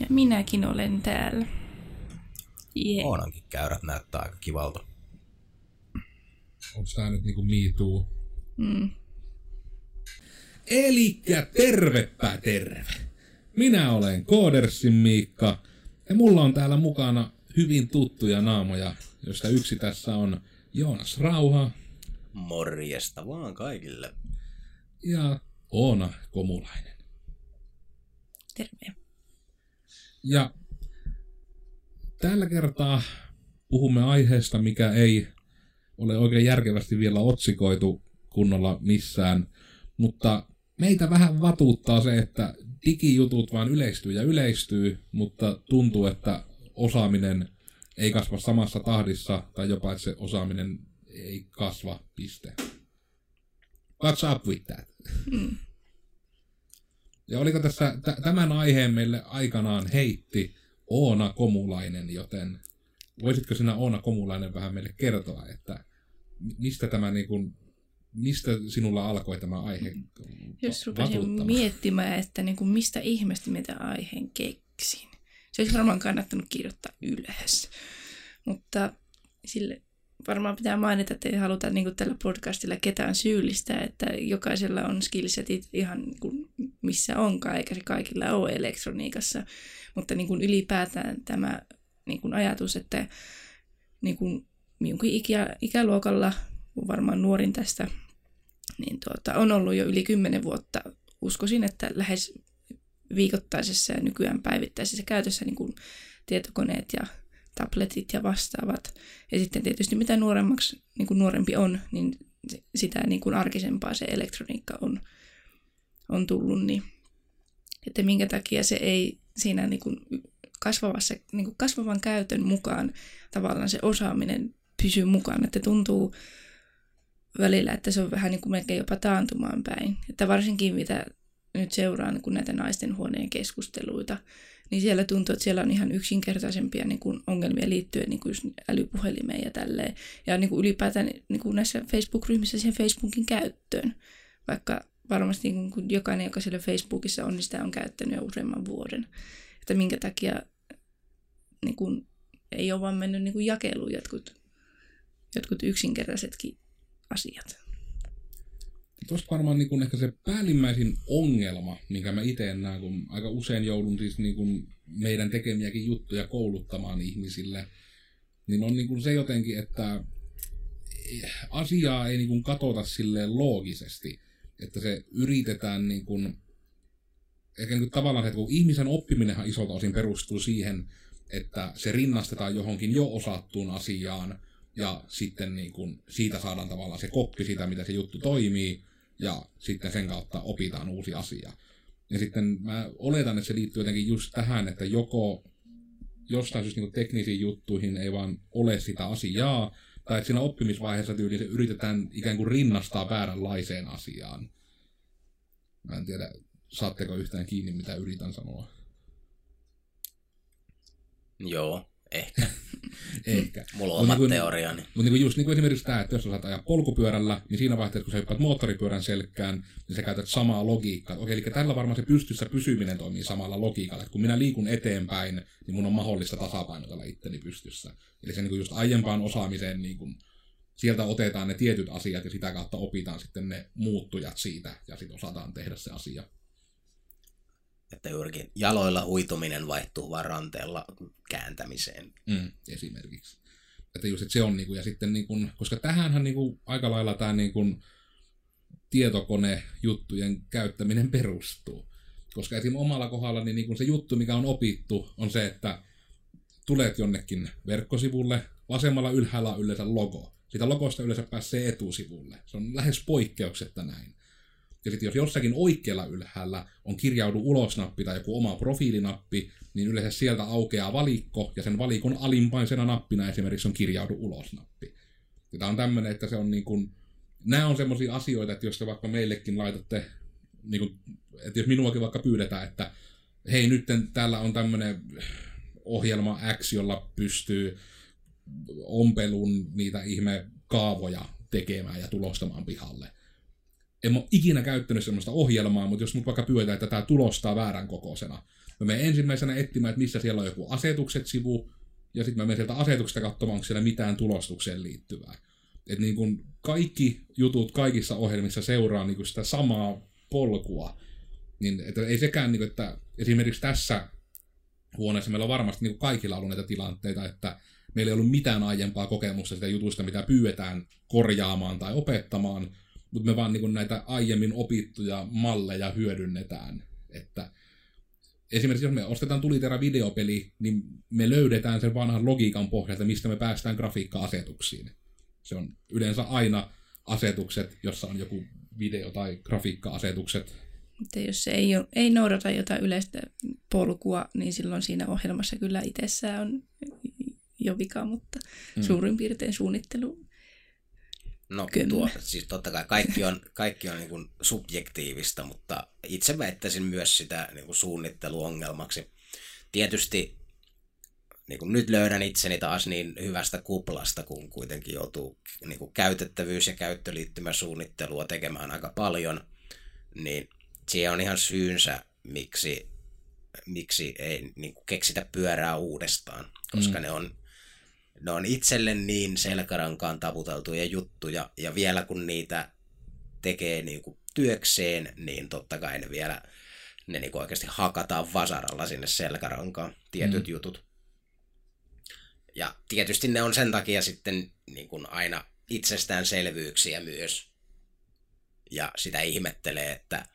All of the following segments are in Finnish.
Ja minäkin olen täällä. Jee. Oonankin käyrät näyttää aika kivalta. Onko tää nyt niinku too? Mm. Elikkä tervepä terve. Minä olen Koodersin Miikka ja mulla on täällä mukana hyvin tuttuja naamoja, joista yksi tässä on Joonas Rauha Morjesta vaan kaikille. ja Oona Komulainen. Terve. Ja tällä kertaa puhumme aiheesta, mikä ei ole oikein järkevästi vielä otsikoitu kunnolla missään, mutta meitä vähän vatuuttaa se, että digijutut vaan yleistyy ja yleistyy, mutta tuntuu, että osaaminen ei kasva samassa tahdissa, tai jopa että se osaaminen ei kasva, piste. What's up with that? Mm. Ja oliko tässä t- tämän aiheen meille aikanaan heitti Oona Komulainen, joten voisitko sinä Oona Komulainen vähän meille kertoa, että mi- mistä tämä niin kuin, mistä sinulla alkoi tämä aihe Jos rupesin miettimään, että niin kuin mistä ihmeestä mitä aiheen keksin. Se olisi varmaan kannattanut kirjoittaa ylös. Mutta sille varmaan pitää mainita, että ei haluta niin kuin tällä podcastilla ketään syyllistää, että jokaisella on skillsetit ihan niin kuin missä onkaan, eikä se kaikilla ole elektroniikassa. Mutta niin kuin ylipäätään tämä niin kuin ajatus, että niin kuin minunkin ikä, ikäluokalla, varmaan nuorin tästä, niin tuota, on ollut jo yli kymmenen vuotta. Uskoisin, että lähes viikoittaisessa ja nykyään päivittäisessä käytössä niin kuin tietokoneet ja tabletit ja vastaavat. Ja sitten tietysti mitä nuoremmaksi niin kuin nuorempi on, niin sitä niin kuin arkisempaa se elektroniikka on, on tullut. Niin, että minkä takia se ei siinä niin kuin kasvavassa, niin kuin kasvavan käytön mukaan tavallaan se osaaminen pysyy mukana. Että tuntuu välillä, että se on vähän niin kuin melkein jopa taantumaan päin. Että varsinkin mitä nyt seuraa niin kuin näitä naisten huoneen keskusteluita, niin siellä tuntuu, että siellä on ihan yksinkertaisempia niin kuin ongelmia liittyen niin kuin älypuhelimeen ja tälleen. Ja niin kuin ylipäätään niin kuin näissä Facebook-ryhmissä siihen Facebookin käyttöön. Vaikka varmasti niin kuin jokainen, joka siellä Facebookissa on, niin sitä on käyttänyt jo useamman vuoden. Että minkä takia niin kuin, ei ole vaan mennyt niin kuin jakeluun jotkut, jotkut yksinkertaisetkin asiat. Tuosta varmaan niin kuin ehkä se päällimmäisin ongelma, minkä mä itse näen, kun aika usein joudun siis niin kuin meidän tekemiäkin juttuja kouluttamaan ihmisille, niin on niin kuin se jotenkin, että asiaa ei niin kuin katota silleen loogisesti, että se yritetään niin kuin, ehkä niin kuin tavallaan se, että kun ihmisen oppiminenhan isolta osin perustuu siihen, että se rinnastetaan johonkin jo osattuun asiaan, ja sitten niin kuin siitä saadaan tavallaan se koppi siitä, mitä se juttu toimii, ja sitten sen kautta opitaan uusi asia. Ja sitten mä oletan, että se liittyy jotenkin just tähän, että joko jostain syystä niin teknisiin juttuihin ei vaan ole sitä asiaa, tai että siinä oppimisvaiheessa tyyliin se yritetään ikään kuin rinnastaa vääränlaiseen asiaan. Mä en tiedä, saatteko yhtään kiinni, mitä yritän sanoa. Joo, ehkä. Ehkä. Mulla on Mut omat niin kuin- teoriani. Mutta niin kuin just niin kuin esimerkiksi tämä, että jos sä saat ajaa polkupyörällä, niin siinä vaiheessa, kun sä hyppäät moottoripyörän selkään, niin sä käytät samaa logiikkaa. Okei, eli tällä varmaan se pystyssä pysyminen toimii samalla logiikalla. Että kun minä liikun eteenpäin, niin mun on mahdollista tasapainotella itteni pystyssä. Eli se niin kuin just aiempaan osaamiseen niin kuin, sieltä otetaan ne tietyt asiat ja sitä kautta opitaan sitten ne muuttujat siitä ja sitten osataan tehdä se asia. Että juurikin jaloilla uituminen vaihtuu vaan ranteella kääntämiseen. Mm, esimerkiksi. Että just, että se on niinku, ja sitten niinku, koska tähänhän niinku aika lailla tämä niinku tietokonejuttujen käyttäminen perustuu. Koska esim. omalla kohdalla niin niinku se juttu, mikä on opittu, on se, että tulet jonnekin verkkosivulle, vasemmalla ylhäällä on yleensä logo. Siitä logosta yleensä pääsee etusivulle. Se on lähes poikkeuksetta näin. Ja sitten jos jossakin oikealla ylhäällä on kirjaudu ulosnappi tai joku oma profiilinappi, niin yleensä sieltä aukeaa valikko, ja sen valikon alimmaisena nappina esimerkiksi on kirjaudu ulosnappi. Ja tämä on tämmöinen, että se on niin kuin, nämä on semmoisia asioita, että jos te vaikka meillekin laitatte, niin kuin, että jos minuakin vaikka pyydetään, että hei nyt täällä on tämmöinen ohjelma X, jolla pystyy ompelun niitä ihme kaavoja tekemään ja tulostamaan pihalle. En ole ikinä käyttänyt semmoista ohjelmaa, mutta jos mut vaikka pyydetään, että tämä tulostaa väärän kokoisena, Mä menen ensimmäisenä etsimään, että missä siellä on joku asetukset-sivu, ja sitten mä menen sieltä asetuksesta katsomaan, onko siellä mitään tulostukseen liittyvää. Että niin kun kaikki jutut kaikissa ohjelmissa seuraa niin kun sitä samaa polkua. Niin, että ei sekään, niin kun, että esimerkiksi tässä huoneessa meillä on varmasti niin kaikilla ollut näitä tilanteita, että meillä ei ollut mitään aiempaa kokemusta sitä jutuista, mitä pyydetään korjaamaan tai opettamaan, mutta me vaan niin näitä aiemmin opittuja malleja hyödynnetään. Että esimerkiksi jos me ostetaan Tulitera videopeli, niin me löydetään sen vanhan logiikan pohjalta, mistä me päästään grafiikka-asetuksiin. Se on yleensä aina asetukset, jossa on joku video- tai grafiikka-asetukset. Mutta jos se ei, ole, ei noudata jotain yleistä polkua, niin silloin siinä ohjelmassa kyllä itsessään on jo vika, mutta mm. suurin piirtein suunnittelu No tuo, siis totta kai kaikki on, kaikki on niin kuin subjektiivista, mutta itse väittäisin myös sitä niin kuin suunnitteluongelmaksi. Tietysti niin kuin nyt löydän itseni taas niin hyvästä kuplasta, kun kuitenkin joutuu niin kuin käytettävyys- ja käyttöliittymäsuunnittelua tekemään aika paljon, niin siihen on ihan syynsä, miksi, miksi ei niin kuin keksitä pyörää uudestaan, koska mm. ne on ne on itselle niin selkärankaan taputeltuja juttuja, ja vielä kun niitä tekee niin kuin työkseen, niin totta kai ne vielä ne niin kuin oikeasti hakataan vasaralla sinne selkärankaan, tietyt mm. jutut. Ja tietysti ne on sen takia sitten niin kuin aina itsestäänselvyyksiä myös. Ja sitä ihmettelee, että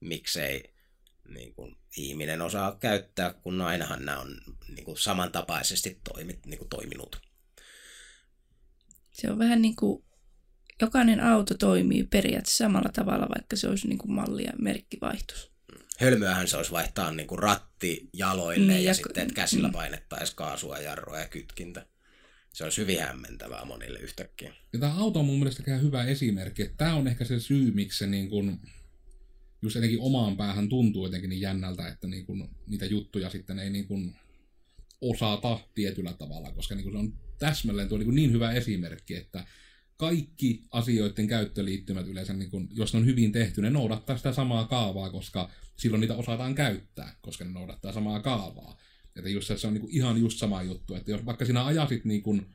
miksei niin kuin, ihminen osaa käyttää, kun ainahan nämä on niin kuin, samantapaisesti toimit, niin kuin, toiminut. Se on vähän niin kuin, jokainen auto toimii periaatteessa samalla tavalla, vaikka se olisi niin kuin malli ja merkkivaihtus. Hölmöähän se olisi vaihtaa niin kuin ratti jaloille niin, ja, ja sitten, että käsillä mm. painettaisiin kaasua, jarroa ja kytkintä. Se olisi hyvin hämmentävää monille yhtäkkiä. Ja tämä auto on mun mielestä hyvä esimerkki. Tämä on ehkä se syy, miksi se niin kuin just jotenkin omaan päähän tuntuu jotenkin niin jännältä, että niin kuin niitä juttuja sitten ei niin kuin osata tietyllä tavalla, koska niin kuin se on täsmälleen tuo niin, niin hyvä esimerkki, että kaikki asioiden käyttöliittymät yleensä, niin kun, jos ne on hyvin tehty, ne noudattaa sitä samaa kaavaa, koska silloin niitä osataan käyttää, koska ne noudattaa samaa kaavaa. Että just se on niin ihan just sama juttu, että jos vaikka sinä ajasit niin kuin,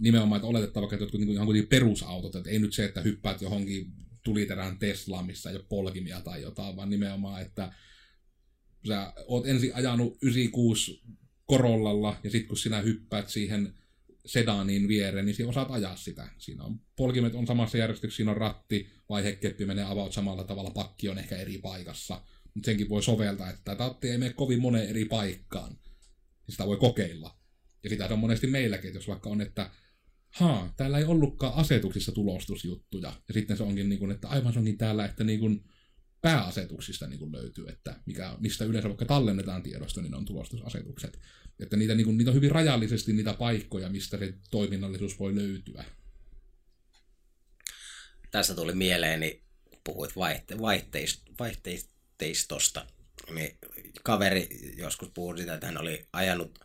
nimenomaan, että oletetaan vaikka jotkut niin kuin ihan perusautot, että ei nyt se, että hyppäät johonkin tuliterään Tesla, missä ei ole polkimia tai jotain, vaan nimenomaan, että sä oot ensin ajanut 96 Corollalla, ja sitten kun sinä hyppäät siihen sedanin viereen, niin sinä osaat ajaa sitä. Siinä on polkimet on samassa järjestyksessä, siinä on ratti, vaihekeppi menee avaut samalla tavalla, pakki on ehkä eri paikassa. Mutta senkin voi soveltaa, että tämä tatti ei mene kovin moneen eri paikkaan. Sitä voi kokeilla. Ja sitä on monesti meilläkin, että jos vaikka on, että haa, täällä ei ollutkaan asetuksissa tulostusjuttuja. Ja sitten se onkin, niin kuin, että aivan se onkin täällä, että niin kuin pääasetuksista niin kuin löytyy, että mikä, mistä yleensä vaikka tallennetaan tiedosto, niin on tulostusasetukset. Että niitä, niin kuin, niitä on hyvin rajallisesti niitä paikkoja, mistä se toiminnallisuus voi löytyä. Tässä tuli mieleeni, puhuit vaihteist, vaihteist, vaihteistosta, niin kaveri joskus puhui sitä, että hän oli ajanut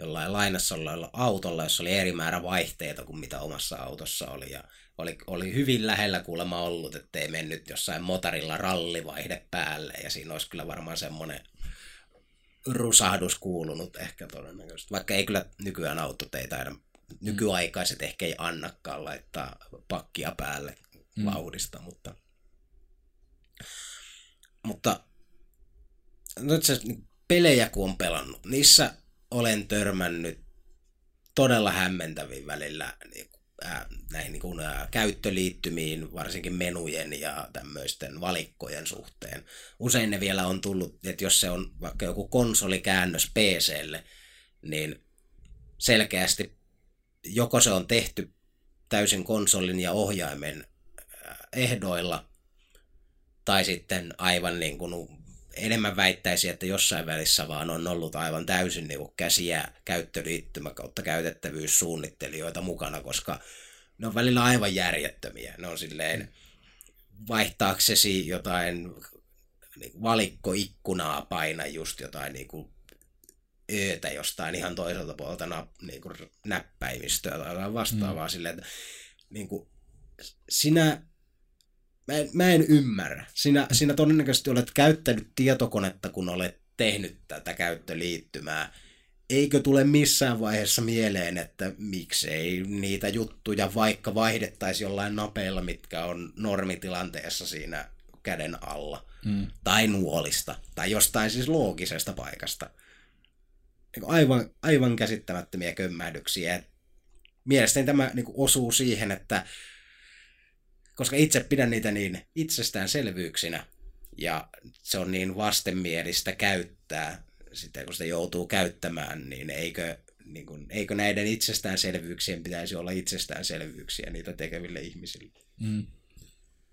jollain lainassa olleella autolla, jossa oli eri määrä vaihteita kuin mitä omassa autossa oli. Ja oli, oli hyvin lähellä kuulemma ollut, ettei mennyt jossain motorilla rallivaihde päälle. Ja siinä olisi kyllä varmaan semmoinen rusahdus kuulunut ehkä todennäköisesti. Vaikka ei kyllä nykyään autot ei taida, nykyaikaiset ehkä ei annakaan laittaa pakkia päälle mm. vauhdista, mutta mutta nyt se pelejä kun on pelannut, niissä olen törmännyt todella hämmentäviin välillä niin kuin, ää, näihin niin kuin, ää, käyttöliittymiin, varsinkin menujen ja tämmöisten valikkojen suhteen. Usein ne vielä on tullut, että jos se on vaikka joku konsolikäännös PClle, niin selkeästi joko se on tehty täysin konsolin ja ohjaimen ehdoilla, tai sitten aivan niin kuin enemmän väittäisi, että jossain välissä vaan on ollut aivan täysin niin kuin käsiä käyttöliittymä kautta käytettävyyssuunnittelijoita mukana, koska ne on välillä aivan järjettömiä. Ne on silleen vaihtaaksesi jotain niin valikkoikkunaa paina just jotain niin kuin öötä jostain ihan toiselta puolelta nap, niin kuin näppäimistöä tai jotain vastaavaa mm. silleen, että niin kuin, sinä Mä en, mä en ymmärrä. Sinä, sinä todennäköisesti olet käyttänyt tietokonetta, kun olet tehnyt tätä käyttöliittymää, eikö tule missään vaiheessa mieleen, että miksei niitä juttuja vaikka vaihdettaisiin jollain napeilla, mitkä on normitilanteessa siinä käden alla, mm. tai nuolista, tai jostain siis loogisesta paikasta. Aivan, aivan käsittämättömiä kömmähdyksiä. Mielestäni tämä niin osuu siihen, että koska itse pidän niitä niin itsestäänselvyyksinä, ja se on niin vastenmielistä käyttää sitten, kun sitä joutuu käyttämään, niin eikö, niin kuin, eikö näiden itsestäänselvyyksien pitäisi olla itsestäänselvyyksiä niitä tekeville ihmisille mm.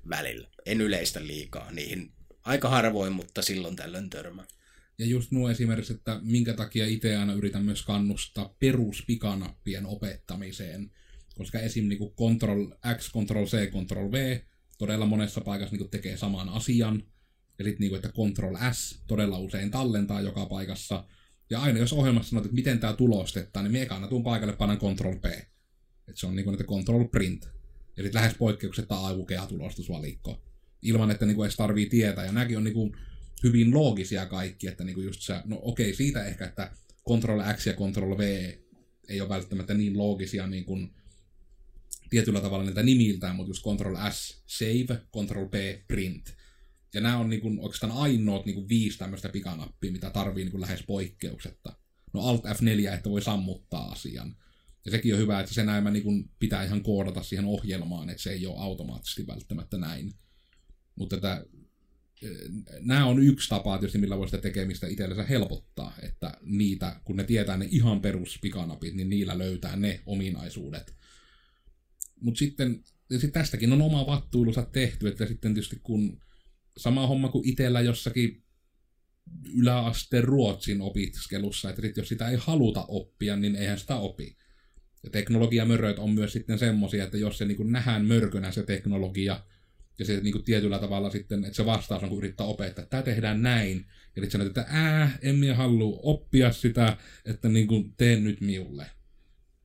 välillä. En yleistä liikaa niihin. Aika harvoin, mutta silloin tällöin törmää. Ja just nuo esimerkiksi, että minkä takia itse aina yritän myös kannustaa peruspikanappien opettamiseen, koska esim. Niin Ctrl X, Ctrl C, Ctrl V todella monessa paikassa niin tekee saman asian, ja sitten niin että Ctrl S todella usein tallentaa joka paikassa. Ja aina jos ohjelmassa sanoo, että miten tämä tulostetaan, niin mie kannatun paikalle panan Ctrl P. Että se on niin kuin, että Ctrl Print. Ja sitten lähes poikkeuksetta aukea tulostusvalikko. Ilman, että niin kuin edes tarvii tietää. Ja nämäkin on niin kuin hyvin loogisia kaikki, että niin kuin just se, no okei, siitä ehkä, että Ctrl X ja Ctrl V ei ole välttämättä niin loogisia niin kuin tietyllä tavalla niitä nimiltään, mutta just Ctrl S, Save, Ctrl P, Print. Ja nämä on niin kuin, oikeastaan ainoat niin kuin viisi tämmöistä pikanappia, mitä tarvii niin kuin lähes poikkeuksetta. No Alt F4, että voi sammuttaa asian. Ja sekin on hyvä, että se näin niin pitää ihan koodata siihen ohjelmaan, että se ei ole automaattisesti välttämättä näin. Mutta että nämä on yksi tapa tietysti, millä voi sitä tekemistä itsellensä helpottaa, että niitä, kun ne tietää ne ihan perus pikanapit, niin niillä löytää ne ominaisuudet. Mutta sitten sit tästäkin on oma vattuilunsa tehty, että sitten tietysti kun sama homma kuin itsellä jossakin yläasteen ruotsin opiskelussa, että jos sitä ei haluta oppia, niin eihän sitä opi. Ja teknologiamöröt on myös sitten semmoisia, että jos se niin kuin nähdään mörkönä se teknologia, ja se niin kuin tietyllä tavalla sitten, että se vastaus on, kun yrittää opettaa, että tämä tehdään näin, ja sitten sanoo, että ää, en minä halua oppia sitä, että niin kuin, teen nyt miulle.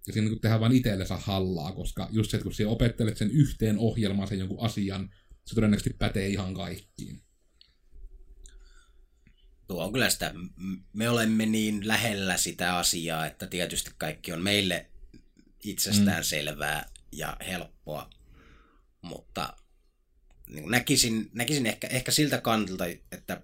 Ja siinä niin tehdään vain itsellensä hallaa, koska just se, että kun sinä opettelet sen yhteen ohjelmaan sen jonkun asian, se todennäköisesti pätee ihan kaikkiin. Tuo on kyllä sitä, me olemme niin lähellä sitä asiaa, että tietysti kaikki on meille itsestään mm. selvää ja helppoa, mutta niin näkisin, näkisin ehkä, ehkä siltä kantilta, että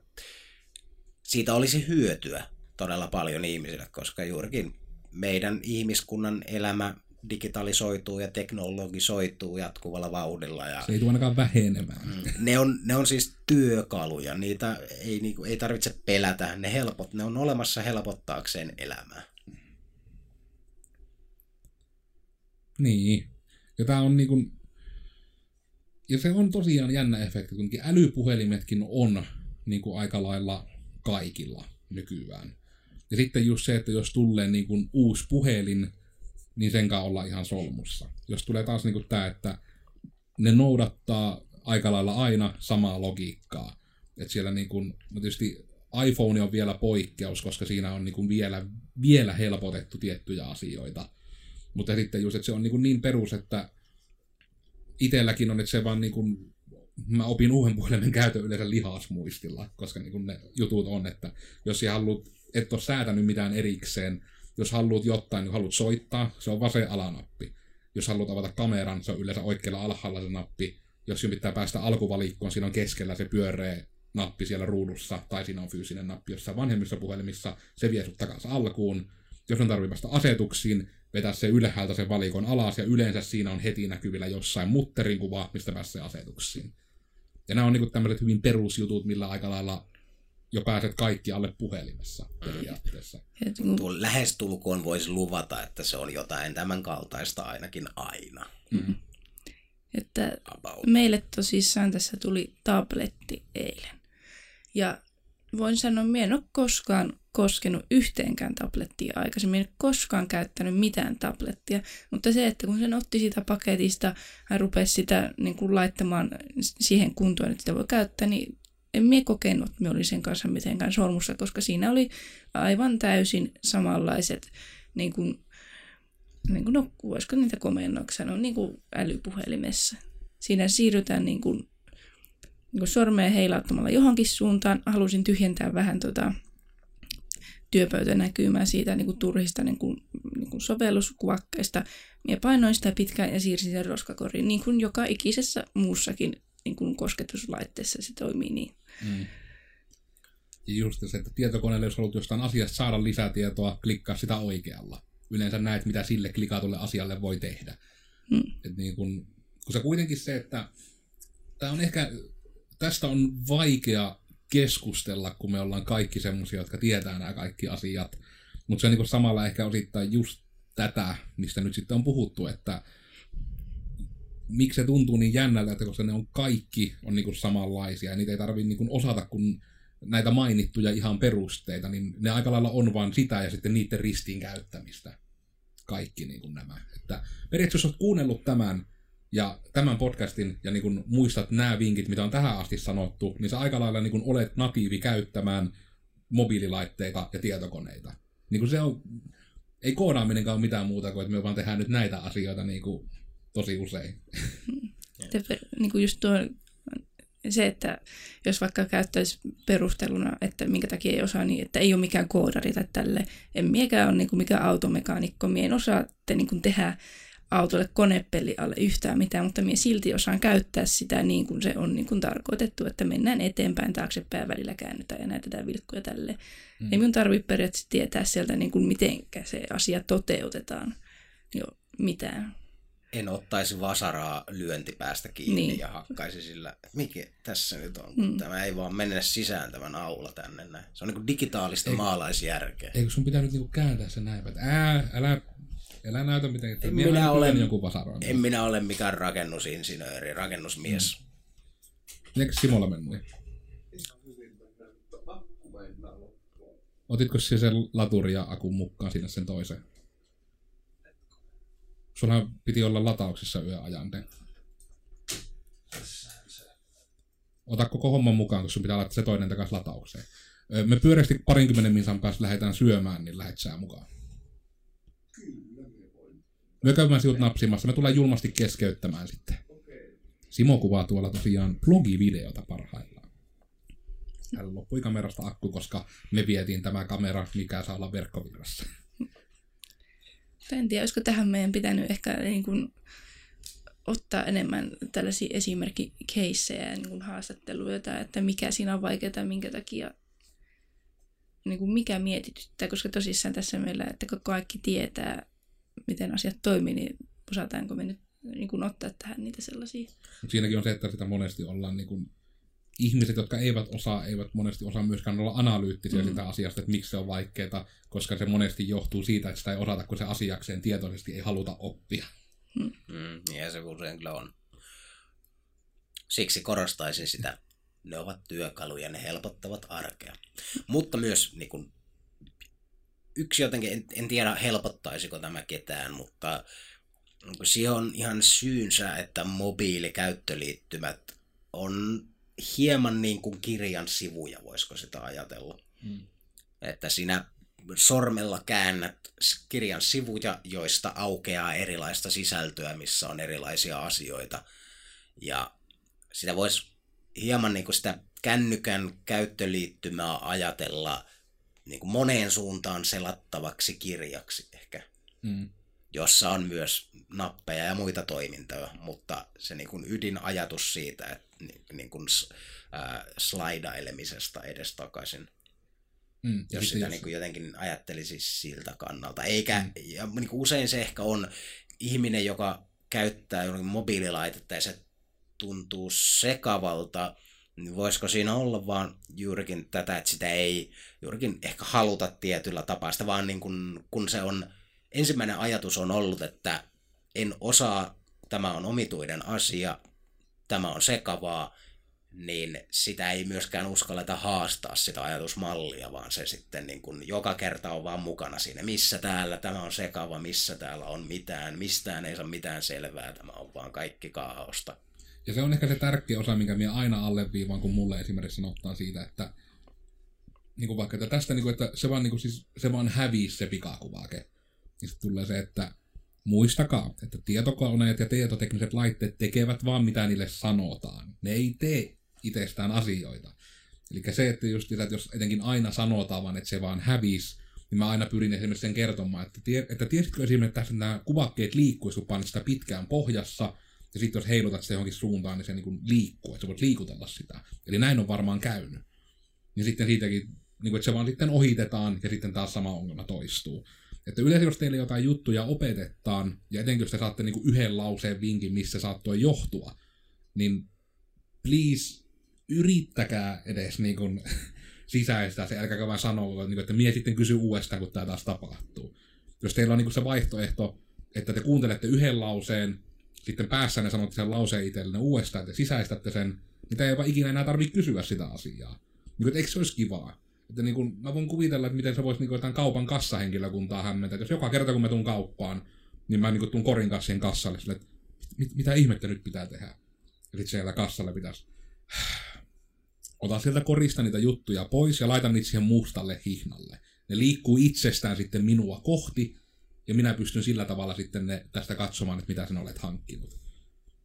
siitä olisi hyötyä todella paljon ihmisille, koska juurikin meidän ihmiskunnan elämä digitalisoituu ja teknologisoituu jatkuvalla vauhdilla. Ja se ei tule ainakaan vähenemään. Mm. Ne on, ne on siis työkaluja, niitä ei, niinku, ei tarvitse pelätä, ne, helpot, ne on olemassa helpottaakseen elämää. Niin, ja tämä on niinku, ja se on tosiaan jännä efekti, kun älypuhelimetkin on niinku aika lailla kaikilla nykyään. Ja sitten just se, että jos tulee niin kuin uusi puhelin, niin sen kanssa ollaan ihan solmussa. Jos tulee taas niin kuin tämä, että ne noudattaa aika lailla aina samaa logiikkaa. Että siellä niin kuin, no tietysti iPhone on vielä poikkeus, koska siinä on niin kuin vielä, vielä helpotettu tiettyjä asioita. Mutta sitten just, että se on niin, kuin niin perus, että itselläkin on, että se vaan niin kuin, mä opin uuden puhelimen käytön yleensä lihasmuistilla, koska niin kuin ne jutut on, että jos sä haluat, et ole säätänyt mitään erikseen, jos haluat jotain, niin haluat soittaa, se on vasen alanappi. Jos haluat avata kameran, se on yleensä oikealla alhaalla se nappi. Jos sinun pitää päästä alkuvalikkoon, siinä on keskellä se pyöreä nappi siellä ruudussa, tai siinä on fyysinen nappi jossain vanhemmissa puhelimissa, se vie sut takaisin alkuun. Jos on tarvii päästä asetuksiin, vetää se ylhäältä sen valikon alas, ja yleensä siinä on heti näkyvillä jossain mutterin kuva, mistä pääsee asetuksiin. Ja nämä on niin tämmöiset hyvin perusjutut, millä aika lailla jo pääset kaikki alle puhelimessa periaatteessa. Mm. Tuo lähestulkoon voisi luvata, että se on jotain tämän kaltaista ainakin aina. Mm. Että meille tosissaan tässä tuli tabletti eilen. Ja voin sanoa, että en ole koskaan koskenut yhteenkään tablettia aikaisemmin, en koskaan käyttänyt mitään tablettia, mutta se, että kun sen otti sitä paketista, hän rupesi sitä niin kuin laittamaan siihen kuntoon, että sitä voi käyttää, niin en mie kokenut, että olin sen kanssa mitenkään sormussa, koska siinä oli aivan täysin samanlaiset, niin kuin, niin kuin, no, voisiko niitä komennoksia sanoa, niin kuin älypuhelimessa. Siinä siirrytään niin kuin, niin kuin sormea heilauttamalla johonkin suuntaan. Halusin tyhjentää vähän tota, työpöytänäkymää siitä niin kuin turhista niin kuin, niin kuin sovelluskuvakkeista. Minä painoin sitä pitkään ja siirsin sen roskakoriin, niin kuin joka ikisessä muussakin niin kuin kosketuslaitteessa se toimii niin. Mm. Ja just se, että tietokoneelle, jos haluat jostain asiasta saada lisätietoa, klikkaa sitä oikealla. Yleensä näet, mitä sille klikatulle asialle voi tehdä. Mm. Et niin kun, kun se kuitenkin se, että tämä on ehkä, tästä on vaikea keskustella, kun me ollaan kaikki semmoisia, jotka tietää nämä kaikki asiat. Mutta se on niin samalla ehkä osittain just tätä, mistä nyt sitten on puhuttu, että miksi se tuntuu niin jännältä, että koska ne on kaikki on niin samanlaisia ja niitä ei tarvitse niin osata kun näitä mainittuja ihan perusteita, niin ne aika lailla on vain sitä ja sitten niiden ristiin käyttämistä. Kaikki niin kuin nämä. Että periaatteessa jos olet kuunnellut tämän ja tämän podcastin ja niin kuin muistat nämä vinkit, mitä on tähän asti sanottu, niin sä aika lailla niin kuin olet natiivi käyttämään mobiililaitteita ja tietokoneita. Niin kuin se on, ei koodaaminenkaan ole mitään muuta kuin, että me vaan tehdään nyt näitä asioita niin kuin tosi usein. niin kuin just tuo, se, että jos vaikka käyttäisi perusteluna, että minkä takia ei osaa, niin että ei ole mikään koodari tai tälle. En miekään ole niin kuin mikään automekaanikko, mie en osaa te, niin kuin tehdä autolle konepeli alle yhtään mitään, mutta minä silti osaan käyttää sitä niin kuin se on niin kuin tarkoitettu, että mennään eteenpäin, taaksepäin välillä käännytään ja näytetään vilkkuja tälle. Mm. Ei minun tarvitse periaatteessa tietää sieltä, niin kuin miten se asia toteutetaan jo mitään. En ottaisi vasaraa lyöntipäästä kiinni niin. ja hakkaisi sillä, mikä tässä nyt on, mm. tämä ei vaan mene sisään tämän aula tänne näin. Se on niin kuin digitaalista eikö, maalaisjärkeä. Eikö sun pitänyt niin kuin kääntää se näin, että ää, älä Älä näytä miten, että en minä, olen, joku vasaroin. En minä ole mikään rakennusinsinööri, rakennusmies. Mm. Eikö Simolla mennyt? Otitko se sen laturi ja akun mukaan sinne sen toisen? Sulla piti olla latauksessa yöajan. Ota koko homman mukaan, kun sun pitää laittaa se toinen takaisin lataukseen. Me pyöreästi parinkymmenen minsan päästä lähdetään syömään, niin lähet sää mukaan. Me käymään sinut napsimassa. Me tulee julmasti keskeyttämään sitten. Simo kuvaa tuolla tosiaan blogivideota parhaillaan. Täällä loppui kamerasta akku, koska me vietiin tämä kamera, mikä saa olla verkkovirrassa. En tiedä, olisiko tähän meidän pitänyt ehkä niin kuin ottaa enemmän tällaisia esimerkkikeissejä ja niin haastatteluja, että mikä siinä on vaikeaa, minkä takia niin kuin mikä mietityttää, koska tosissaan tässä meillä, että kaikki tietää miten asiat toimii, niin osataanko me nyt niin kuin ottaa tähän niitä sellaisia. Siinäkin on se, että sitä monesti ollaan niin kuin, ihmiset, jotka eivät osaa, eivät monesti osaa myöskään olla analyyttisiä mm. sitä asiasta, että miksi se on vaikeaa, koska se monesti johtuu siitä, että sitä ei osata, kun se asiakseen tietoisesti ei haluta oppia. Mm. Mm, ja se usein kyllä on. Siksi korostaisin sitä. Ne ovat työkaluja, ne helpottavat arkea. Mutta myös niin kuin, yksi jotenkin, en, en tiedä helpottaisiko tämä ketään, mutta se on ihan syynsä, että mobiilikäyttöliittymät on hieman niin kuin kirjan sivuja, voisiko sitä ajatella. Hmm. Että sinä sormella käännät kirjan sivuja, joista aukeaa erilaista sisältöä, missä on erilaisia asioita. Ja sitä voisi hieman niin kuin sitä kännykän käyttöliittymää ajatella – niin kuin moneen suuntaan selattavaksi kirjaksi ehkä, mm. Jossa on myös nappeja ja muita toimintoja, mutta se niin kuin ydinajatus siitä, että niin kuin, äh, slaidailemisesta edestakaisin, mm, jos sitä niin kuin jotenkin ajattelisi siltä kannalta. Eikä, mm. ja niin kuin usein se ehkä on ihminen, joka käyttää mobiililaitetta ja se tuntuu sekavalta, niin voisiko siinä olla vaan juurikin tätä, että sitä ei juurikin ehkä haluta tietyllä tapaa, sitä vaan niin kun, kun se on, ensimmäinen ajatus on ollut, että en osaa, tämä on omituinen asia, tämä on sekavaa, niin sitä ei myöskään uskalleta haastaa sitä ajatusmallia, vaan se sitten niin kun joka kerta on vaan mukana siinä, missä täällä tämä on sekava, missä täällä on mitään, mistään ei saa mitään selvää, tämä on vaan kaikki kaaosta. Ja se on ehkä se tärkeä osa, minkä minä aina alleviivaan, kun mulle esimerkiksi sanottaa siitä, että niin kuin vaikka että tästä, niin kuin, että se vaan, niin kuin, siis, se vaan hävisi se pikakuvake. Ja sitten tulee se, että muistakaa, että tietokoneet ja tietotekniset laitteet tekevät vaan mitä niille sanotaan. Ne ei tee itsestään asioita. Eli se, että, just, että jos etenkin aina sanotaan vaan, että se vaan hävisi, niin mä aina pyrin esimerkiksi sen kertomaan, että, tie, että tiesitkö esimerkiksi, että nämä kuvakkeet liikkuisi, kun sitä pitkään pohjassa, ja sitten jos heilutat sitä johonkin suuntaan, niin se niin liikkuu, että sä voit liikutella sitä. Eli näin on varmaan käynyt. Niin sitten siitäkin, niin kuin, että se vaan sitten ohitetaan, ja sitten taas sama ongelma toistuu. Että yleensä jos teille jotain juttuja opetetaan, ja etenkin jos te saatte niin kuin yhden lauseen vinkin, missä saattoi johtua, niin please yrittäkää edes niin kuin, sisäistää se, älkääkä vaan sanoa, niin että mie sitten kysy uudestaan, kun tämä taas tapahtuu. Jos teillä on niin se vaihtoehto, että te kuuntelette yhden lauseen, sitten päässä ne sanotte sen lauseen itsellenne uudestaan, että sisäistätte sen, niin ei vaan ikinä enää tarvitse kysyä sitä asiaa. Niin, eikö se olisi kivaa? Että niin kuin, mä voin kuvitella, että miten se voisi niin jotain kaupan kassahenkilökuntaa hämmentää. Että jos joka kerta, kun mä tuun kauppaan, niin mä niin tuun korin kassien kassalle sille, että mit, mitä ihmettä nyt pitää tehdä. Sitten siellä kassalla pitäisi ota sieltä korista niitä juttuja pois ja laita niitä siihen mustalle hihnalle. Ne liikkuu itsestään sitten minua kohti, ja minä pystyn sillä tavalla sitten ne tästä katsomaan, että mitä sinä olet hankkinut.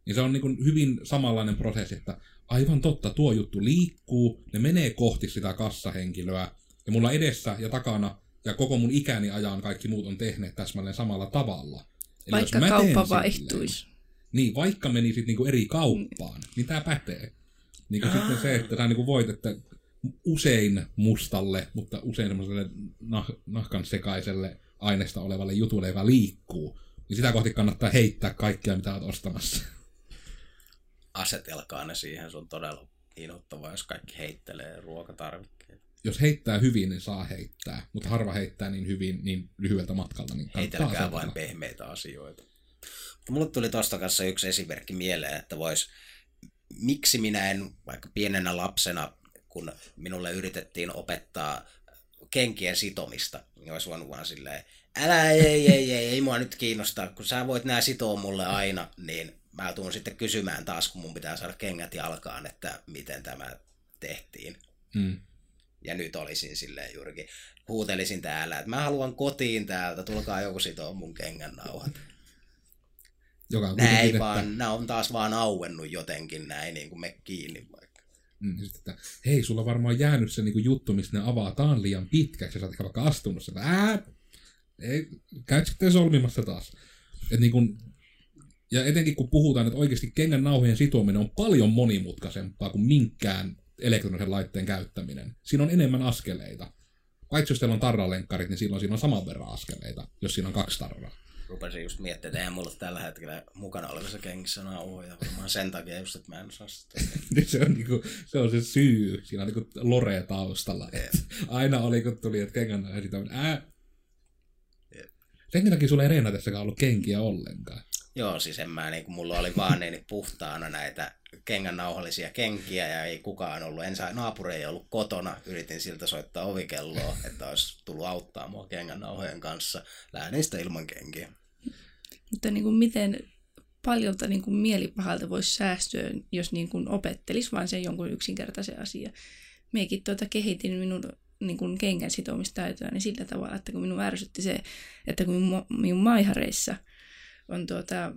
Niin se on niin hyvin samanlainen prosessi, että aivan totta, tuo juttu liikkuu, ne menee kohti sitä kassahenkilöä, ja mulla edessä ja takana ja koko mun ikäni ajan kaikki muut on tehneet täsmälleen samalla tavalla. Eli vaikka jos kauppa vaihtuisi. Niin, vaikka menisit niin eri kauppaan, mm. niin tämä pätee. Niin kuin sitten se, että sä niin voit, että usein mustalle, mutta usein semmoiselle nah- nahkan sekaiselle aineesta olevalle jutulle, joka liikkuu, niin sitä kohti kannattaa heittää kaikkea, mitä olet ostamassa. Asetelkaa ne siihen, se on todella inhottavaa, jos kaikki heittelee ruokatarvikkeita. Jos heittää hyvin, niin saa heittää, mutta harva heittää niin hyvin niin lyhyeltä matkalta. Niin Heitelkää vain pehmeitä asioita. Mulle tuli tuosta kanssa yksi esimerkki mieleen, että vois miksi minä en vaikka pienenä lapsena, kun minulle yritettiin opettaa kenkien sitomista, niin olisi voinut vaan silleen, älä ei, ei, ei, ei, ei mua nyt kiinnostaa, kun sä voit nää sitoa mulle aina, niin mä tuun sitten kysymään taas, kun mun pitää saada kengät jalkaan, että miten tämä tehtiin. Hmm. Ja nyt olisin silleen juurikin, huutelisin täällä, että mä haluan kotiin täältä, tulkaa joku sitoa mun kengän nauhat. Joka on näin että... vaan, nämä on taas vaan auennut jotenkin näin niin kuin me kiinni vaikka. Mm, sit, että, hei, sulla on varmaan jäänyt se niin kuin juttu, missä ne avataan liian pitkäksi, ja sä oot vaikka astunut sen. Ää, ei, käyt sitten solmimassa taas. Et niin kuin, ja etenkin kun puhutaan, että oikeasti kengän nauhojen sitominen on paljon monimutkaisempaa kuin minkään elektronisen laitteen käyttäminen. Siinä on enemmän askeleita. Paitsi jos teillä on tarralenkkarit, niin silloin siinä on saman verran askeleita, jos siinä on kaksi tarraa rupesin just miettimään, että eihän mulla tällä hetkellä mukana olevissa kengissä nauhoja, varmaan sen takia just, että mä en osaa sitä. se, on niinku, se on se syy, siinä on niinku lore taustalla. Aina oli, kun tuli, että kengän ja sitten ää. Senkin takia sulla ei reenatessakaan ollut kenkiä ollenkaan. Joo, siis en mä, niin kun mulla oli vaan niin puhtaana näitä kengän nauhallisia kenkiä ja ei kukaan ollut, en saa, naapuri ei ollut kotona, yritin siltä soittaa ovikelloa, että olisi tullut auttaa mua kengän nauhojen kanssa, lähdin sitä ilman kenkiä. Mutta niin kuin miten paljolta niin kuin mielipahalta voisi säästyä, jos niin kuin opettelisi vain sen jonkun yksinkertaisen asian. Meikin tuota kehitin minun niin kuin kengän sitomistaitoja niin sillä tavalla, että kun minun ärsytti se, että kun minun maihareissa on tuota,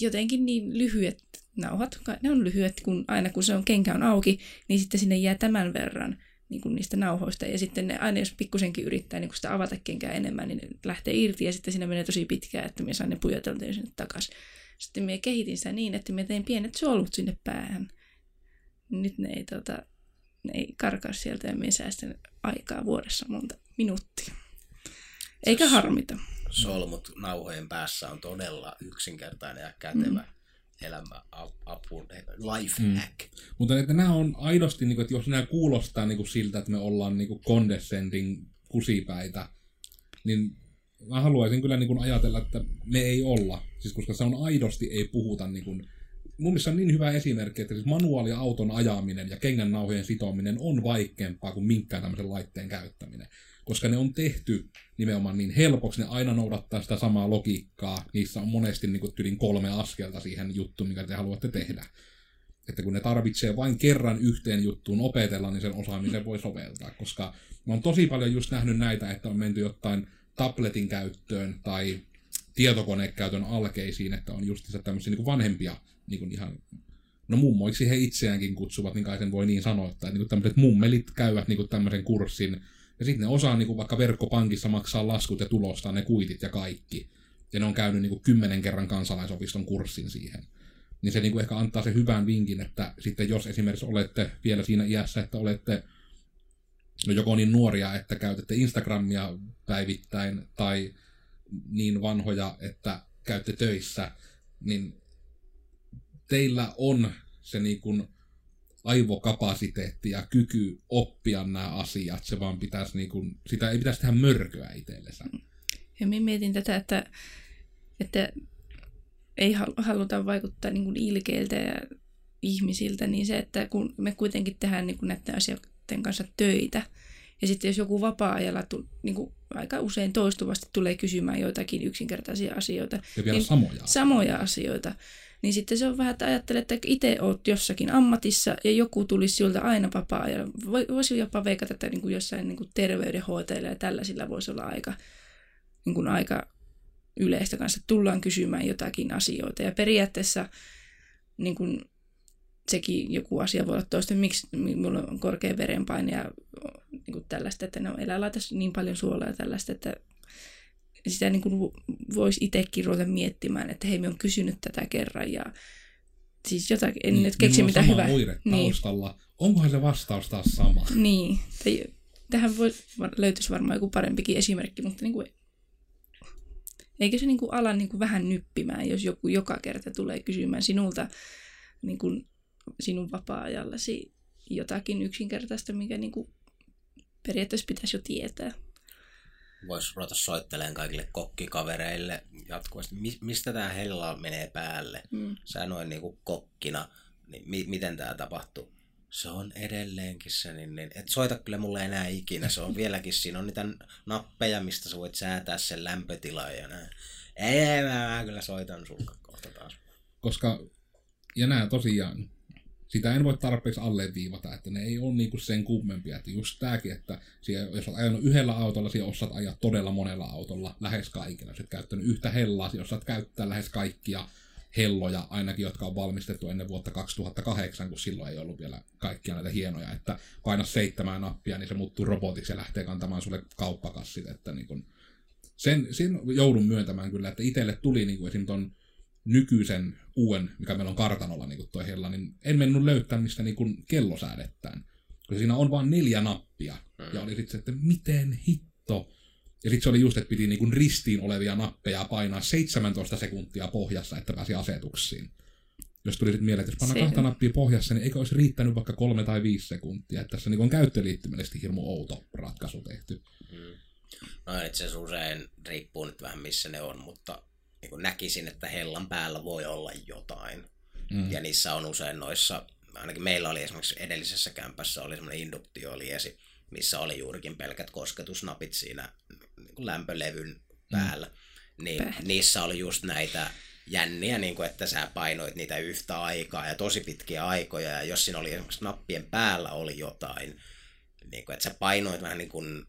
jotenkin niin lyhyet nauhat, ne on lyhyet, kun aina kun se on kenkä on auki, niin sitten sinne jää tämän verran niin kuin niistä nauhoista. Ja sitten ne, aina jos pikkusenkin yrittää niin kuin sitä avata kenkää enemmän, niin ne lähtee irti ja sitten siinä menee tosi pitkään, että minä saan ne pujoteltua sinne takaisin. Sitten minä kehitin sitä niin, että minä tein pienet solut sinne päähän. Nyt ne ei, tota, ne ei karkaa sieltä ja minä säästän aikaa vuodessa monta minuuttia. Eikä harmita. Solmut nauhojen päässä on todella yksinkertainen ja kätevä. Mm elämäapu, life mm. hack. Mutta että nämä on aidosti, niin kuin, että jos nämä kuulostaa niin kuin siltä, että me ollaan niin kuin condescending kusipäitä, niin mä haluaisin kyllä niin kuin ajatella, että me ei olla. Siis koska se on aidosti, ei puhuta niin kuin, mun mielestä on niin hyvä esimerkki, että siis manuaaliauton ajaminen ja kengän nauhojen sitominen on vaikeampaa kuin minkään tämmöisen laitteen käyttäminen koska ne on tehty nimenomaan niin helpoksi, ne aina noudattaa sitä samaa logiikkaa, niissä on monesti niin kuin tyylin kolme askelta siihen juttuun, mikä te haluatte tehdä. Että kun ne tarvitsee vain kerran yhteen juttuun opetella, niin sen osaamisen voi soveltaa, koska mä oon tosi paljon just nähnyt näitä, että on menty jotain tabletin käyttöön tai tietokonekäytön alkeisiin, että on just tämmöisiä niin vanhempia niin kuin ihan no mummoiksi he itseäänkin kutsuvat, niin kai sen voi niin sanoa, että niin tämmöiset mummelit käyvät niin tämmöisen kurssin, ja sitten ne osaa niin vaikka verkkopankissa maksaa laskut ja tulostaa ne kuitit ja kaikki. Ja ne on käynyt niin kymmenen kerran kansalaisopiston kurssin siihen. Niin se niin kuin ehkä antaa se hyvän vinkin, että sitten jos esimerkiksi olette vielä siinä iässä, että olette no joko niin nuoria, että käytätte Instagramia päivittäin, tai niin vanhoja, että käytte töissä, niin teillä on se niin kuin aivokapasiteetti ja kyky oppia nämä asiat. Se vaan pitäisi niin kuin, sitä ei pitäisi tehdä mörköä itsellensä. Ja minä mietin tätä, että, että ei haluta vaikuttaa niin kuin ilkeiltä ja ihmisiltä, niin se, että kun me kuitenkin tehdään niin kuin näiden asioiden kanssa töitä, ja sitten jos joku vapaa-ajalla niin kuin aika usein toistuvasti tulee kysymään joitakin yksinkertaisia asioita. Ja vielä niin, samoja. Samoja asioita. Niin sitten se on vähän, että ajattelet, että itse olet jossakin ammatissa ja joku tulisi siltä aina vapaa-ajalla. Voisi jopa veikata, että niin kuin jossain niin kuin terveydenhoitajilla ja tällaisilla voisi olla aika, niin kuin aika yleistä kanssa. Tullaan kysymään jotakin asioita ja periaatteessa niin kuin, sekin joku asia voi olla toista, miksi minulla on korkea verenpaine ja niin kuin tällaista, että no elää laita niin paljon suolaa ja tällaista, että sitä niin kuin voisi itsekin ruveta miettimään, että hei, me on kysynyt tätä kerran ja siis jotakin, en niin, nyt keksi mitään hyvää. Niin. Onkohan se vastaus taas sama? Niin, tähän voi, löytyisi varmaan joku parempikin esimerkki, mutta niin kuin, eikö se niin kuin ala niin kuin vähän nyppimään, jos joku joka kerta tulee kysymään sinulta niin kuin sinun vapaa-ajallasi jotakin yksinkertaista, mikä niin kuin periaatteessa pitäisi jo tietää. Voisi ruveta soittelemaan kaikille kokkikavereille jatkuvasti. mistä tämä hella menee päälle? Mm. Sä noin niin kuin kokkina, niin mi- miten tämä tapahtuu? Se on edelleenkin se, niin, niin et soita kyllä mulle enää ikinä. Se on vieläkin, siinä on niitä nappeja, mistä sä voit säätää sen lämpötilaa ja näin. Ei, ei mä, mä kyllä soitan sulle kohta taas. Koska, ja nämä tosiaan, sitä en voi tarpeeksi alleviivata, että ne ei ole niinku sen kummempia. Että just tämäkin, että siellä, jos olet ajanut yhdellä autolla, siellä osaat ajaa todella monella autolla lähes kaikilla. Jos olet käyttänyt yhtä hellaa, jos osaat käyttää lähes kaikkia helloja, ainakin jotka on valmistettu ennen vuotta 2008, kun silloin ei ollut vielä kaikkia näitä hienoja, että paina seitsemän nappia, niin se muuttuu robotiksi ja lähtee kantamaan sulle kauppakassit, että niin kun, sen, sen joudun myöntämään kyllä, että itselle tuli niin kuin esim. Nykyisen uuden, mikä meillä on kartanolla niin kuin toi hella, niin en mennyt löytää mistä niin kuin kellosäädettään. Koska siinä on vain neljä nappia. Mm. Ja oli sitten se, että miten hitto. Ja sitten se oli just, että piti niin kuin ristiin olevia nappeja painaa 17 sekuntia pohjassa, että pääsi asetuksiin. Jos tuli sitten mieleen, että jos pannaan kahta nappia pohjassa, niin eikö olisi riittänyt vaikka kolme tai viisi sekuntia. Että tässä niin on käyttöliittymellisesti hirmu outo ratkaisu tehty. Mm. No itse asiassa usein riippuu nyt vähän missä ne on, mutta niin kuin näkisin, että hellan päällä voi olla jotain. Mm. Ja niissä on usein noissa, ainakin meillä oli esimerkiksi edellisessä kämpässä oli semmoinen induktioliesi, missä oli juurikin pelkät kosketusnapit siinä niin kuin lämpölevyn mm. päällä. Mm. Niin Päh. niissä oli just näitä jänniä, niin kuin, että sä painoit niitä yhtä aikaa ja tosi pitkiä aikoja. Ja jos siinä oli esimerkiksi nappien päällä oli jotain, niin kuin, että sä painoit vähän niin kuin,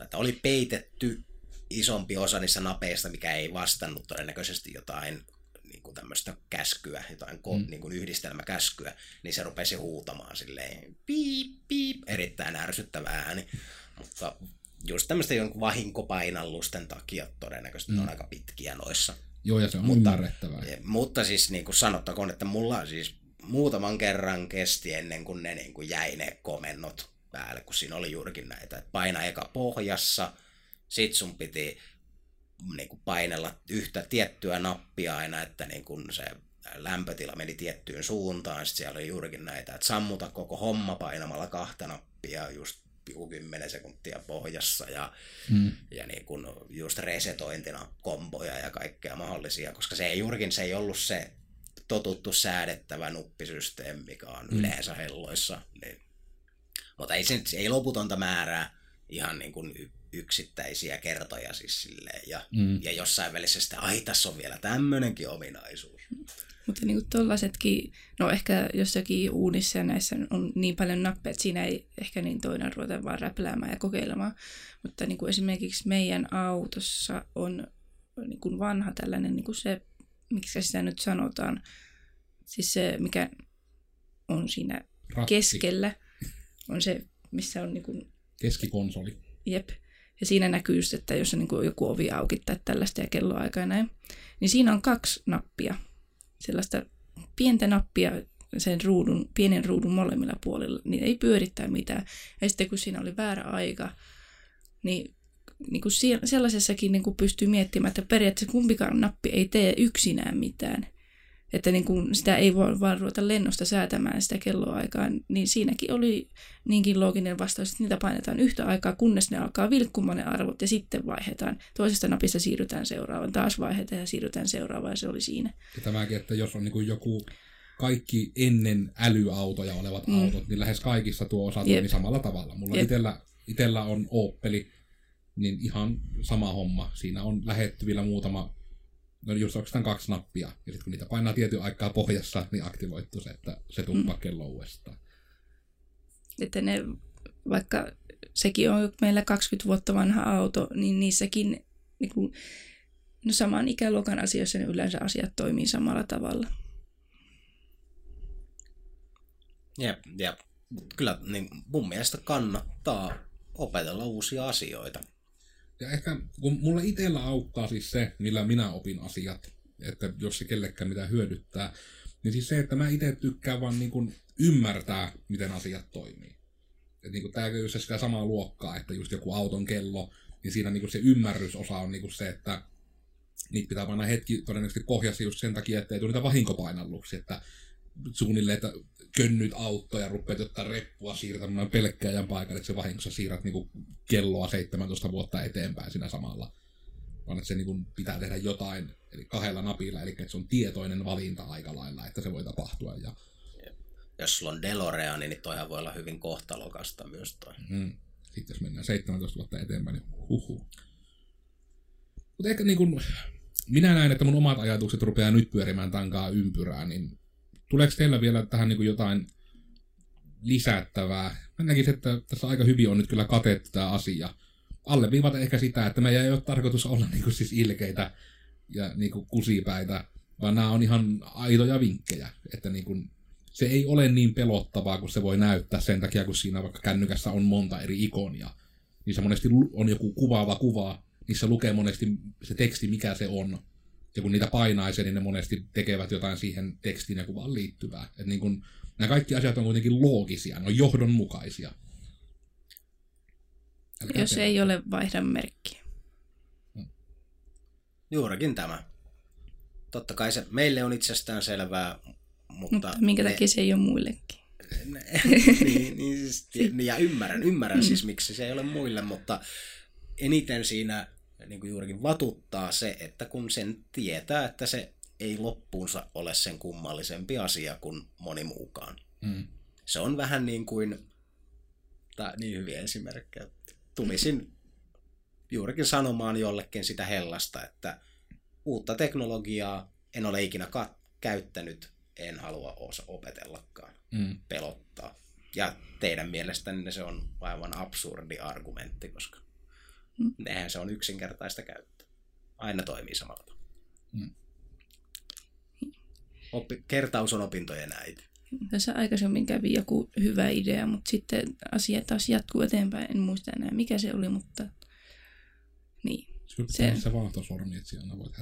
että oli peitetty isompi osa niissä napeista, mikä ei vastannut todennäköisesti jotain niin kuin tämmöistä käskyä, jotain mm. niin kuin yhdistelmäkäskyä, niin se rupesi huutamaan silleen piip, piip, erittäin ärsyttävä ääni. Mutta just tämmöistä jonkun vahinkopainallusten takia todennäköisesti mm. on aika pitkiä noissa. Joo, ja se on mutta, ymmärrettävää. Mutta siis niin kuin sanottakoon, että mulla siis muutaman kerran kesti ennen kuin ne niin kuin jäi ne komennot päälle, kun siinä oli juurikin näitä, että paina eka pohjassa – sit sun piti niin kuin painella yhtä tiettyä nappia aina, että niin kuin se lämpötila meni tiettyyn suuntaan. Sitten siellä oli juurikin näitä, että sammuta koko homma painamalla kahta nappia just 10 sekuntia pohjassa ja, hmm. ja niin kuin just resetointina komboja ja kaikkea mahdollisia, koska se ei juurikin se ei ollut se totuttu säädettävä nuppisysteemi, mikä on hmm. yleensä helloissa. Niin. Mutta ei, se, ei loputonta määrää ihan niin kuin yksittäisiä kertoja siis silleen, ja, mm. ja jossain välissä sitten, ai tässä on vielä tämmöinenkin ominaisuus. Mutta niin kuin tollasetkin, no ehkä jossakin uunissa ja näissä on niin paljon nappeja, että siinä ei ehkä niin toinen ruveta vaan räpläämään ja kokeilemaan. Mutta niin kuin esimerkiksi meidän autossa on niin kuin vanha tällainen niin kuin se, miksi sitä nyt sanotaan, siis se, mikä on siinä Ratti. keskellä. On se, missä on niin kuin, Keskikonsoli. jep. Ja siinä näkyy just, että jos on niin kuin joku ovi auki tai tällaista ja kelloaika ja näin. Niin siinä on kaksi nappia. Sellaista pientä nappia sen ruudun, pienen ruudun molemmilla puolilla. Niin ei pyörittää mitään. Ja sitten kun siinä oli väärä aika, niin niin kuin sellaisessakin niin kuin pystyy miettimään, että periaatteessa kumpikaan nappi ei tee yksinään mitään. Että niin kuin sitä ei voi vaan ruveta lennosta säätämään sitä kelloaikaa, niin siinäkin oli niinkin looginen vastaus, että niitä painetaan yhtä aikaa, kunnes ne alkaa vilkkumaan ne arvot ja sitten vaihdetaan. Toisesta napista siirrytään seuraavaan, taas vaihdetaan ja siirrytään seuraavaan ja se oli siinä. Ja tämäkin, että jos on niin kuin joku kaikki ennen älyautoja olevat Mm. autot, niin lähes kaikissa tuo osa toimii samalla tavalla. Mulla Jep. itellä, itellä on Opeli, niin ihan sama homma. Siinä on lähettyvillä muutama, no just oikeastaan kaksi nappia. Ja sitten kun niitä painaa tietyn aikaa pohjassa, niin aktivoittuu se, että se tuppaa mm. kello uudestaan. Että ne, vaikka sekin on meillä 20 vuotta vanha auto, niin niissäkin niin kuin, no saman ikäluokan asioissa ne yleensä asiat toimii samalla tavalla. Jep, jep. Kyllä niin mun mielestä kannattaa opetella uusia asioita. Ja ehkä, kun mulla itsellä auttaa siis se, millä minä opin asiat, että jos se kellekään mitä hyödyttää, niin siis se, että mä itse tykkään vaan niin kuin ymmärtää, miten asiat toimii. Et niin tää on sitä samaa luokkaa, että just joku auton kello, niin siinä niin kuin se ymmärrysosa on niin kuin se, että niitä pitää panna hetki todennäköisesti pohjassa just sen takia, että ei tule niitä vahinkopainalluksia, että suunnilleen, että könnyt autoja ja rupeat ottaa reppua siirtämään pelkkääjän paikalle, että se vahingossa siirrät niinku kelloa 17 vuotta eteenpäin siinä samalla. Vaan että se niinku pitää tehdä jotain eli kahdella napilla, eli että se on tietoinen valinta aika lailla, että se voi tapahtua. Ja, Jos sulla on DeLorean, niin toihan voi olla hyvin kohtalokasta myös toi. mm, sitten jos mennään 17 vuotta eteenpäin, niin huhu. Mutta ehkä niin kun, minä näen, että mun omat ajatukset rupeaa nyt pyörimään tankaa ympyrää, niin tuleeko teillä vielä tähän niin jotain lisättävää? Mä näkisin, että tässä aika hyvin on nyt kyllä katettu tämä asia. Alleviivata ehkä sitä, että meidän ei ole tarkoitus olla niin kuin siis ilkeitä ja niin kuin kusipäitä, vaan nämä on ihan aitoja vinkkejä, että niin kuin, se ei ole niin pelottavaa, kun se voi näyttää sen takia, kun siinä vaikka kännykässä on monta eri ikonia. Niin se monesti on joku kuvaava kuva, niissä lukee monesti se teksti, mikä se on. Ja kun niitä painaisi, niin ne monesti tekevät jotain siihen tekstiin ja kuvaan liittyvää. Et niin kun, nämä kaikki asiat on kuitenkin loogisia, ne on johdonmukaisia. Älkää Jos pelkää. ei ole, vaihda merkkiä. Juurikin tämä. Totta kai se meille on itsestään selvää, mutta... Mutta minkä me- takia se ei ole muillekin? niin, niin siis, ja ymmärrän, ymmärrän siis, miksi se ei ole muille, mutta eniten siinä niin kuin juurikin vatuttaa se, että kun sen tietää, että se ei loppuunsa ole sen kummallisempi asia kuin moni muukaan. Mm. Se on vähän niin kuin, tai niin hyviä esimerkkejä, tulisin juurikin sanomaan jollekin sitä hellasta, että uutta teknologiaa en ole ikinä ka- käyttänyt, en halua osa opetellakaan Mm. pelottaa. Ja teidän mielestänne se on aivan absurdi argumentti, koska Mm. nehän se on yksinkertaista käyttöä. Aina toimii samalla tavalla. Mm. Oppi, kertaus on opintojen äiti. Tässä aikaisemmin kävi joku hyvä idea, mutta sitten asia taas jatkuu eteenpäin. En muista enää mikä se oli, mutta niin. Se- pitää se vaahtosormi, että siellä voit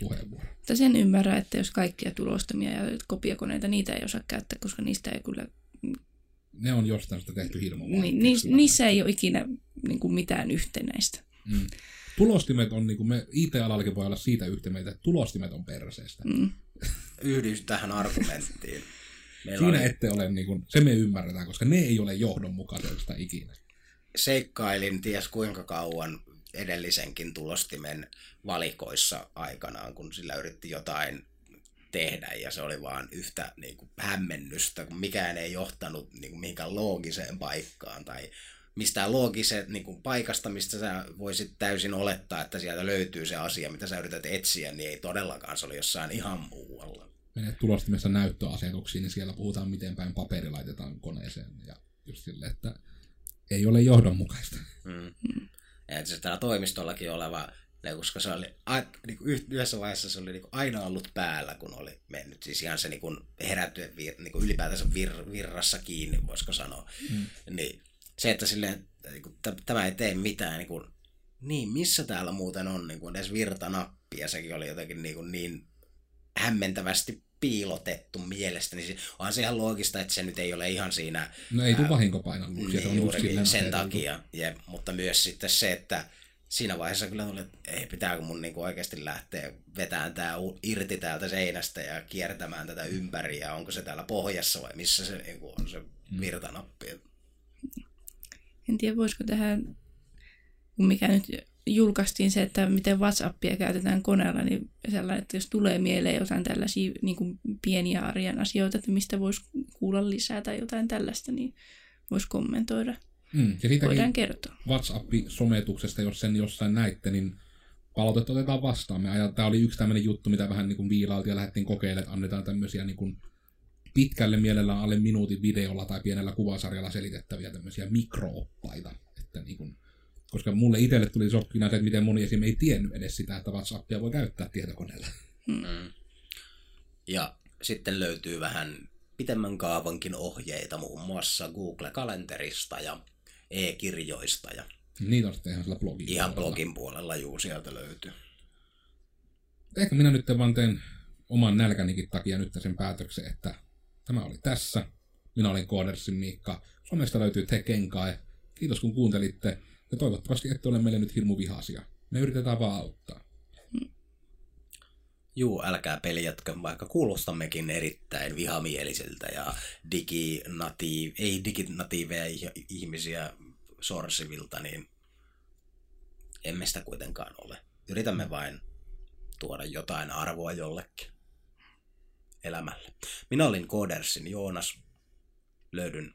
puheenvuoro. Mutta sen ymmärrä, että jos kaikkia tulostamia ja kopiakoneita, niitä ei osaa käyttää, koska niistä ei kyllä, Ne on jostain sitä tehty hirmu ni, ni, niissä ei ole ikinä niin kuin mitään yhtenäistä. Mm. Tulostimet on, niin kuin me IT-alallakin voi olla siitä yhtä meitä, että tulostimet on perseestä. Mm. Mm. Yhdyn tähän argumenttiin. Meillä Siinä oli, ette ole, niin kuin, se me ymmärretään, koska ne ei ole johdonmukaisesta ikinä. seikkailin ties kuinka kauan edellisenkin tulostimen valikoissa aikanaan, kun sillä yritti jotain tehdä ja se oli vaan yhtä niin kuin, hämmennystä, kun mikään ei johtanut niin kuin, mihinkään loogiseen paikkaan tai mistään loogiseen niin kuin, paikasta, mistä sä voisit täysin olettaa, että sieltä löytyy se asia, mitä sä yrität etsiä, niin ei todellakaan, se oli jossain ihan muualla. Menet tulostimessa näyttöasetuksiin, niin siellä puhutaan, miten päin paperi laitetaan koneeseen. Ja just sille, että ei ole johdonmukaista. Mm. Että se täällä toimistollakin oleva Ja koska se oli a, niin kuin yhdessä vaiheessa se oli niin kuin aina ollut päällä, kun oli mennyt. Siis ihan se niin kuin herättyä vir, niin kuin ylipäätänsä vir, virrassa kiinni, voisiko sanoa. Mm. Niin se, että silleen, niin kuin, tämä ei tee mitään, niin, kuin, niin missä täällä muuten on niin kuin edes virtanappi, ja sekin oli jotenkin niin, kuin niin hämmentävästi piilotettu mielestäni. Niin onhan se ihan loogista, että se nyt ei ole ihan siinä... No ei tule vahinkopainalluksia. Niin, juurikin sen takia. Ja, mutta myös sitten se, että siinä vaiheessa kyllä tuli, että ei, pitääkö mun niinku oikeasti lähteä vetämään tämä irti täältä seinästä ja kiertämään tätä ympäri ja onko se täällä pohjassa vai missä se niinku on se mm. virtanappi. En tiedä, voisiko tähän, mikä nyt julkaistiin se, että miten WhatsAppia käytetään koneella, niin sellainen, että jos tulee mieleen jotain tällaisia niin kuin pieniä arjen asioita, että mistä voisi kuulla lisää tai jotain tällaista, niin voisi kommentoida. Mm, ja Voidaan kertoa. WhatsApp-sometuksesta, jos sen jossain näitte, niin palautet otetaan vastaan. Me ajat, tämä oli yksi tämmöinen juttu, mitä vähän niin kuin viilailtiin ja lähdettiin kokeilemaan, että annetaan tämmöisiä niin kuin pitkälle mielellään alle minuutin videolla tai pienellä kuvasarjalla selitettäviä tämmöisiä mikrooppaita. Että niin kuin, koska mulle itselle tuli sokkina se, että miten moni esim. ei tiennyt edes sitä, että WhatsAppia voi käyttää tietokoneella. Mm. Ja sitten löytyy vähän pitemmän kaavankin ohjeita muun muassa Google-kalenterista ja e-kirjoista. Ja Niitä on sitten ihan sillä blogin Ihan puolella. blogin puolella, juu, sieltä löytyy. Ehkä minä nyt vaan teen oman nälkänikin takia nyt sen päätöksen, että tämä oli tässä. Minä olin Koodersin Miikka. Somesta löytyy Te Kenkai. Kiitos kun kuuntelitte. Ja toivottavasti ette ole meille nyt hirmu vihaisia. Me yritetään vaan auttaa. Juu, älkää peljätkö, vaikka kuulostammekin erittäin vihamielisiltä ja diginatiiv, ei diginatiiveja ihmisiä sorsivilta, niin emme sitä kuitenkaan ole. Yritämme vain tuoda jotain arvoa jollekin elämälle. Minä olin Codersin Joonas. Löydyn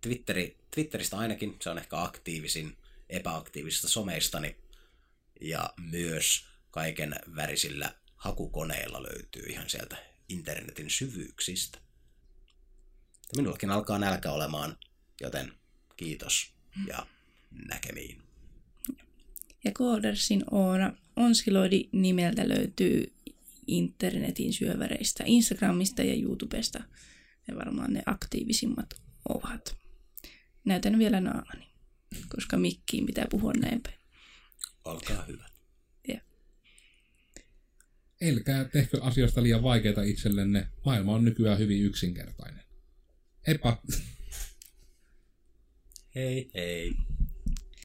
Twitteri, Twitteristä ainakin, se on ehkä aktiivisin epäaktiivisista someistani. Ja myös kaiken värisillä hakukoneilla löytyy ihan sieltä internetin syvyyksistä. Minullakin alkaa nälkä olemaan, joten kiitos ja näkemiin. Ja Codersin Oona Onskiloidi nimeltä löytyy internetin syöväreistä, Instagramista ja YouTubesta. Ja varmaan ne aktiivisimmat ovat. Näytän vielä naamani, koska mikkiin pitää puhua näin päin. Olkaa hyvä. Elkää tehkö asioista liian vaikeita itsellenne. Maailma on nykyään hyvin yksinkertainen. Heippa! Hei hei!